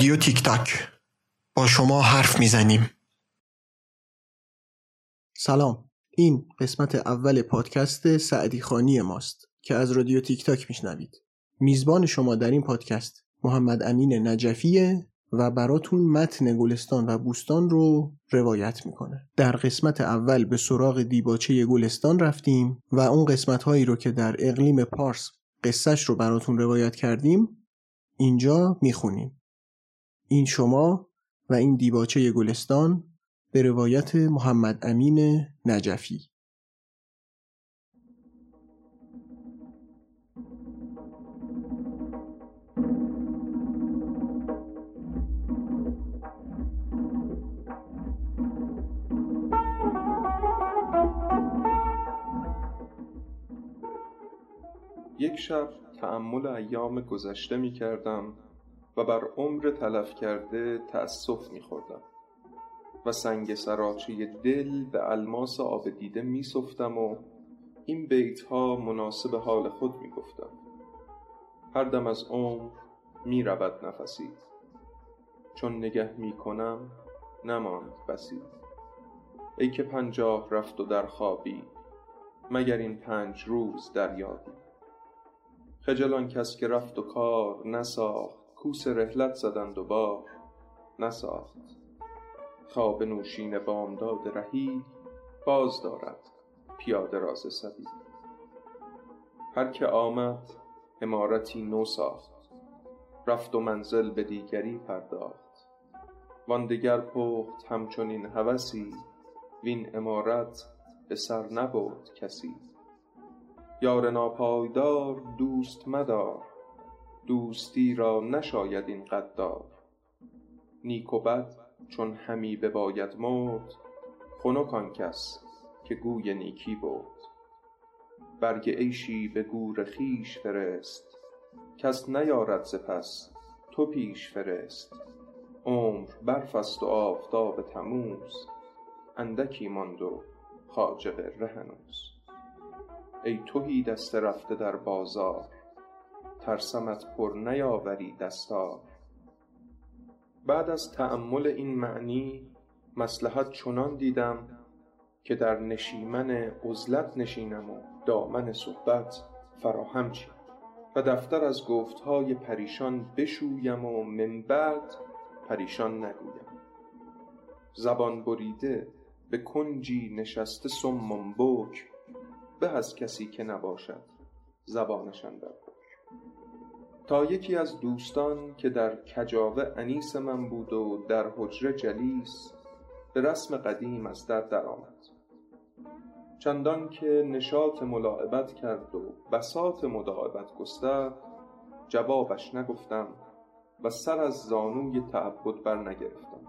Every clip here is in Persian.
رادیو تیک تاک. با شما حرف می‌زنیم. سلام. این قسمت اول پادکست سعدی خانی ماست که از رادیو تیک تاک میشنوید. میزبان شما در این پادکست محمد امین نجفیه و براتون متن گلستان و بوستان رو روایت می‌کنه. در قسمت اول به سراغ دیباچه گلستان رفتیم و اون قسمت هایی رو که در اقلیم پارس قصهش رو براتون روایت کردیم اینجا می‌خونیم. این شما و این دیباچه گلستان به روایت محمد امین نجفی. یک شب تأمل ایام گذشته می کردم بر عمر تلف کرده تأسف می خوردم و سنگ سراچه دل به الماس آب دیده می صفتم و این بیت ها مناسب حال خود می گفتم هر دم از عمر می رود نفسی چون نگه می کنم نماند بسی. ای که پنجاه رفت و در خوابی مگر این پنج روز در یادی خجل آن کس که رفت و کار نساخت کوس رحلت زدند و بار نساخت. خواب نوشین بامداد رهی باز دارد پیاده راز سبیل هر که آمد عمارتی نو ساخت رفت و منزل به دیگری پرداخت. وان دگر پخت همچنین هوسی وین عمارت به سر نبرد کسی. یار ناپایدار دوست مدار دوستی را نشاید این قدار. نیک و بد چون همی بباید مرد خنک آن کس که گوی نیکی برد. برگ عیشی به گور خویش فرست کس نیارد ز پس تو پیش فرست. عمر برف است و آفتاب تموز اندکی ماند و خواجه غره ای تهی دست رفته در بازار ترسمت پر نیاوری دستار بعد از تأمل این معنی مصلحت چنان دیدم که در نشیمن عزلت نشینم و دامن صحبت فراهم چینم و دفتر از گفتهای پریشان بشویم و من بعد پریشان نگویم. زبان بریده به کنجی نشسته صم بکم به از کسی که نباشد زبانش اندر. تا یکی از دوستان که در کجاوه انیس من بود و در حجره جلیس به رسم قدیم از در درآمد. چندان که نشاط ملاعبت کرد و بساط مداعبت گسترد جوابش نگفتم و سر از زانوی تعبد برنگرفتم.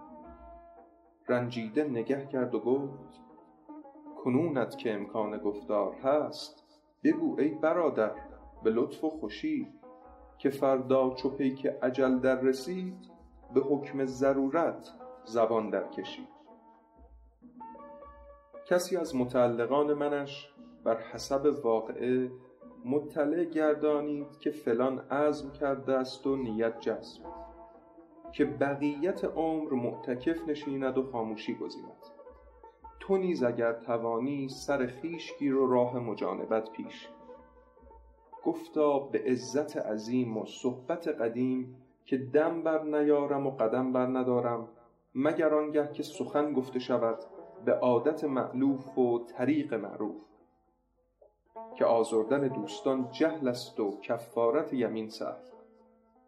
رنجیده نگه کرد و گفت کنونت که امکان گفتار هست بگو ای برادر به لطف و خوشی که فردا چو پیک اجل در رسید به حکم ضرورت زبان در کشید. کسی از متعلقان منش بر حسب واقعه مطلع گردانید که فلان عزم کرده است و نیت جزم که بقیت عمر معتکف نشیند و خاموشی گزیند. تو نیز اگر توانی سر خویش گیر و راه مجانبت پیش. گفتا به عزت عظیم و صحبت قدیم که دم بر نیارم و قدم بر ندارم مگر آنگه که سخن گفته شود به عادت مألوف و طریق معروف. که آزردن دوستان جهل است و کفارت یمین سهل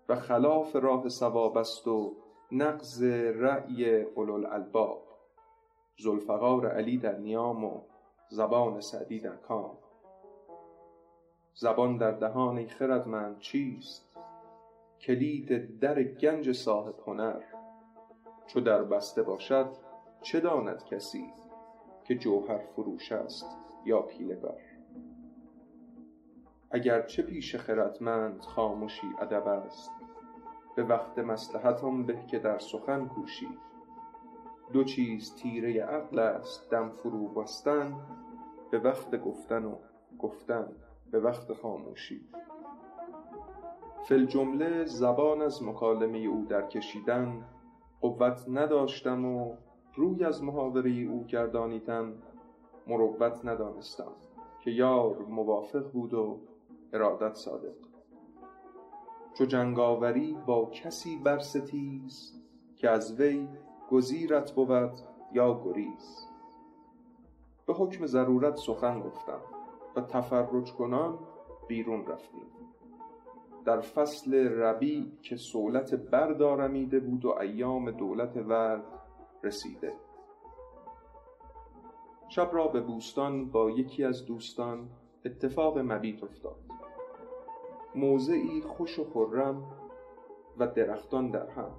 و خلاف راه صواب است و نقض رأی اولوالالباب. ذوالفقار علی در نیام و زبان سعدی در کام. زبان در دهان ای خردمند چیست؟ کلید در گنج صاحب هنر. چو در بسته باشد چه داند کسی که جوهر فروش است یا پیله بر؟ اگر چه پیش خردمند خامشی ادب است به وقت مصلحت آن به که در سخن کوشی. دو چیز تیره عقل است دم فرو بستن به وقت گفتن و گفتن. به وقت خاموشی. فل جمله زبان از مکالمه او در کشیدن قوت نداشتم و روی از محاوره او گردانیدن مروت ندانستم که یار موافق بود و ارادت صادق. چو جنگاوری با کسی برستیز که از وی گزیرت بود یا گریز. به حکم ضرورت سخن گفتم. و تفرج کنان بیرون رفتیم. در فصل ربیع که صولت برد آرمیده بود و ایام دولت ورد رسیده. شب را به بوستان با یکی از دوستان اتفاق مبیت افتاد. موضعی خوش و خرم و درختان در هم.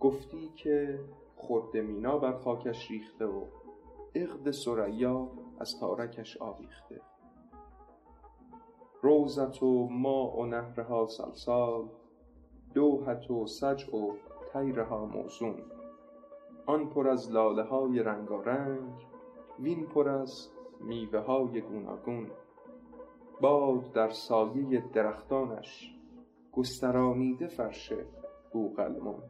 گفتی که خرد مینا بر خاکش ریخته و عقد ثریا از تارکش آویخته. روزت و ماء و نهرها سلسال دوحت و سجع و طیرها موزون. آن پر از لاله های رنگارنگ وین پر از میوه های گوناگون. باد در سایه درختانش گسترانیده فرش بوقلمون.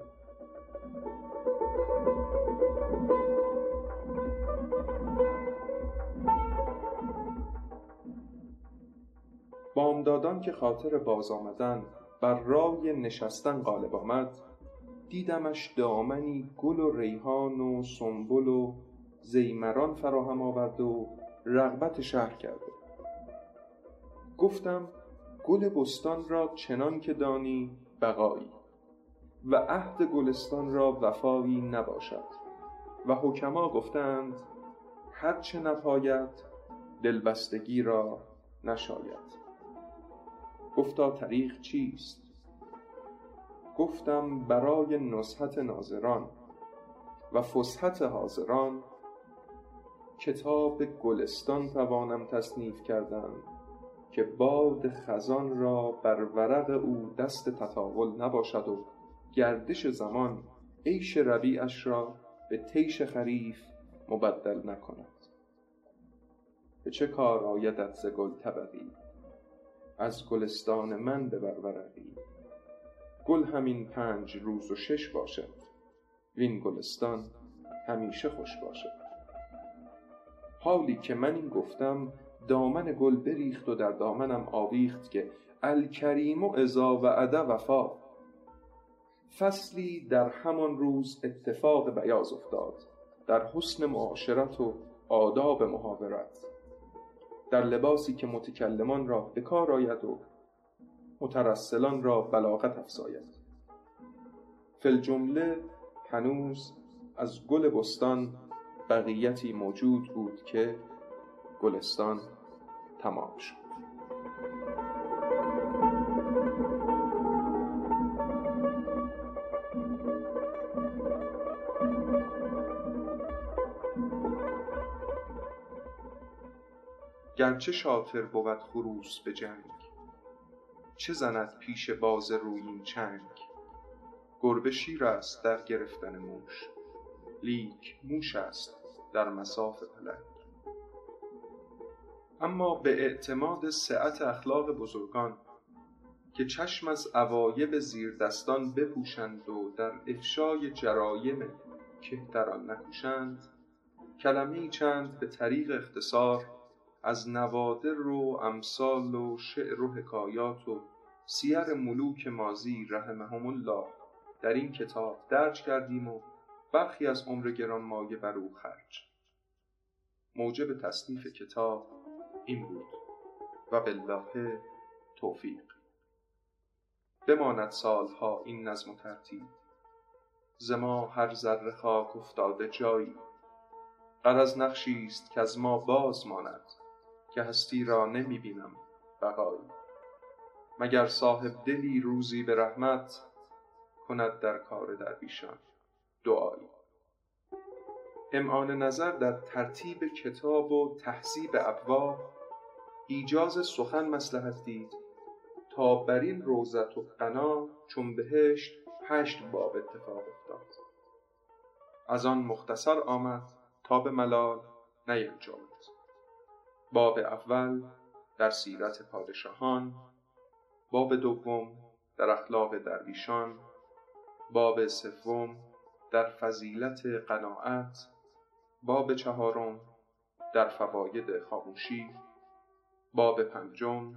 بامدادان که خاطر باز آمدن بر رای نشستن غالب آمد دیدمش دامنی گل و ریحان و سنبل و زیمران فراهم آورده و رغبت شهر کرده گفتم گل بستان را چنان که دانی بقایی و عهد گلستان را وفایی نباشد. و حکما گفتند هر چه نپاید دلبستگی را نشاید. گفتا طریق چیست؟ گفتم برای نصحت ناظران و فسحت حاضران کتاب گلستان توانم تصنیف کردن که باد خزان را بر ورق او دست تطاول نباشد و گردش زمان عیش ربیعش را به طیش خریف مبدل نکند. به چه کار آیدت ز گل طبقی؟ از گلستان من ببر ورقی گل همین پنج روز و شش باشد. وین گلستان همیشه خوش باشد. حالی که من این گفتم دامن گل بریخت و در دامنم آویخت که الکریم اذا وعد وفا. فصلی در همان روز اتفاق بیاض افتاد. در حسن معاشرت و آداب محاورت. در لباسی که متکلمان را به کار آید و مترسلان را بلاغت افزاید. فی الجمله هنوز از گل بستان بقیتی موجود بود که گلستان تمام شد. گرچه شاطر بود خروس به جنگ. چه زند پیش باز رویین چنگ؟ گربه شیر است در گرفتن موش لیک موش است در مصاف پلنگ. اما به اعتماد سعت اخلاق بزرگان که چشم از عوایب زیردستان بپوشند و در افشای جرایم کهتران نکوشند کلمه چند به طریق اختصار از نوادر و امثال و شعر و حکایات و سیر ملوک ماضی رحمهم الله در این کتاب درج کردیم و برخی از عمر گرانمایه بر او خرج. موجب تصنیف کتاب این بود و بالله توفیق. بماند سالها این نظم و ترتیب. ز هر ذره خاک افتاده جایی. غرض نقشی است از ما باز ماند. که هستی را نمی بینم بقایی مگر صاحب دلی روزی به رحمت کند در کار درویشان؟ دعایی. امعان نظر در ترتیب کتاب و تهذیب ابواب ایجاز سخن مصلحت دید تا بر این روضت و غنا چون بهشت هشت باب اتفاق افتاد. از آن مختصر آمد تا به ملال نینجامد باب اول در سیرت پادشاهان باب دوم در اخلاق درویشان باب سوم در فضیلت قناعت باب چهارم در فواید خاموشی باب پنجم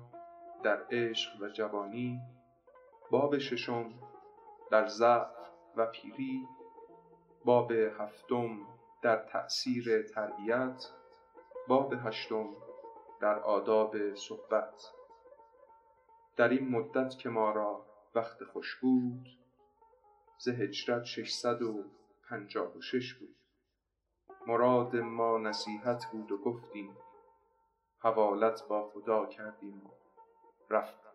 در عشق و جوانی باب ششم در ضعف و پیری باب هفتم در تأثیر تربیت. باب هشتم در آداب صحبت. در این مدت که ما را وقت خوش بود ز هجرت ششصد و پنجاه و شش بود. مراد ما نصیحت بود و گفتیم حوالت با خدا کردیم و رفتیم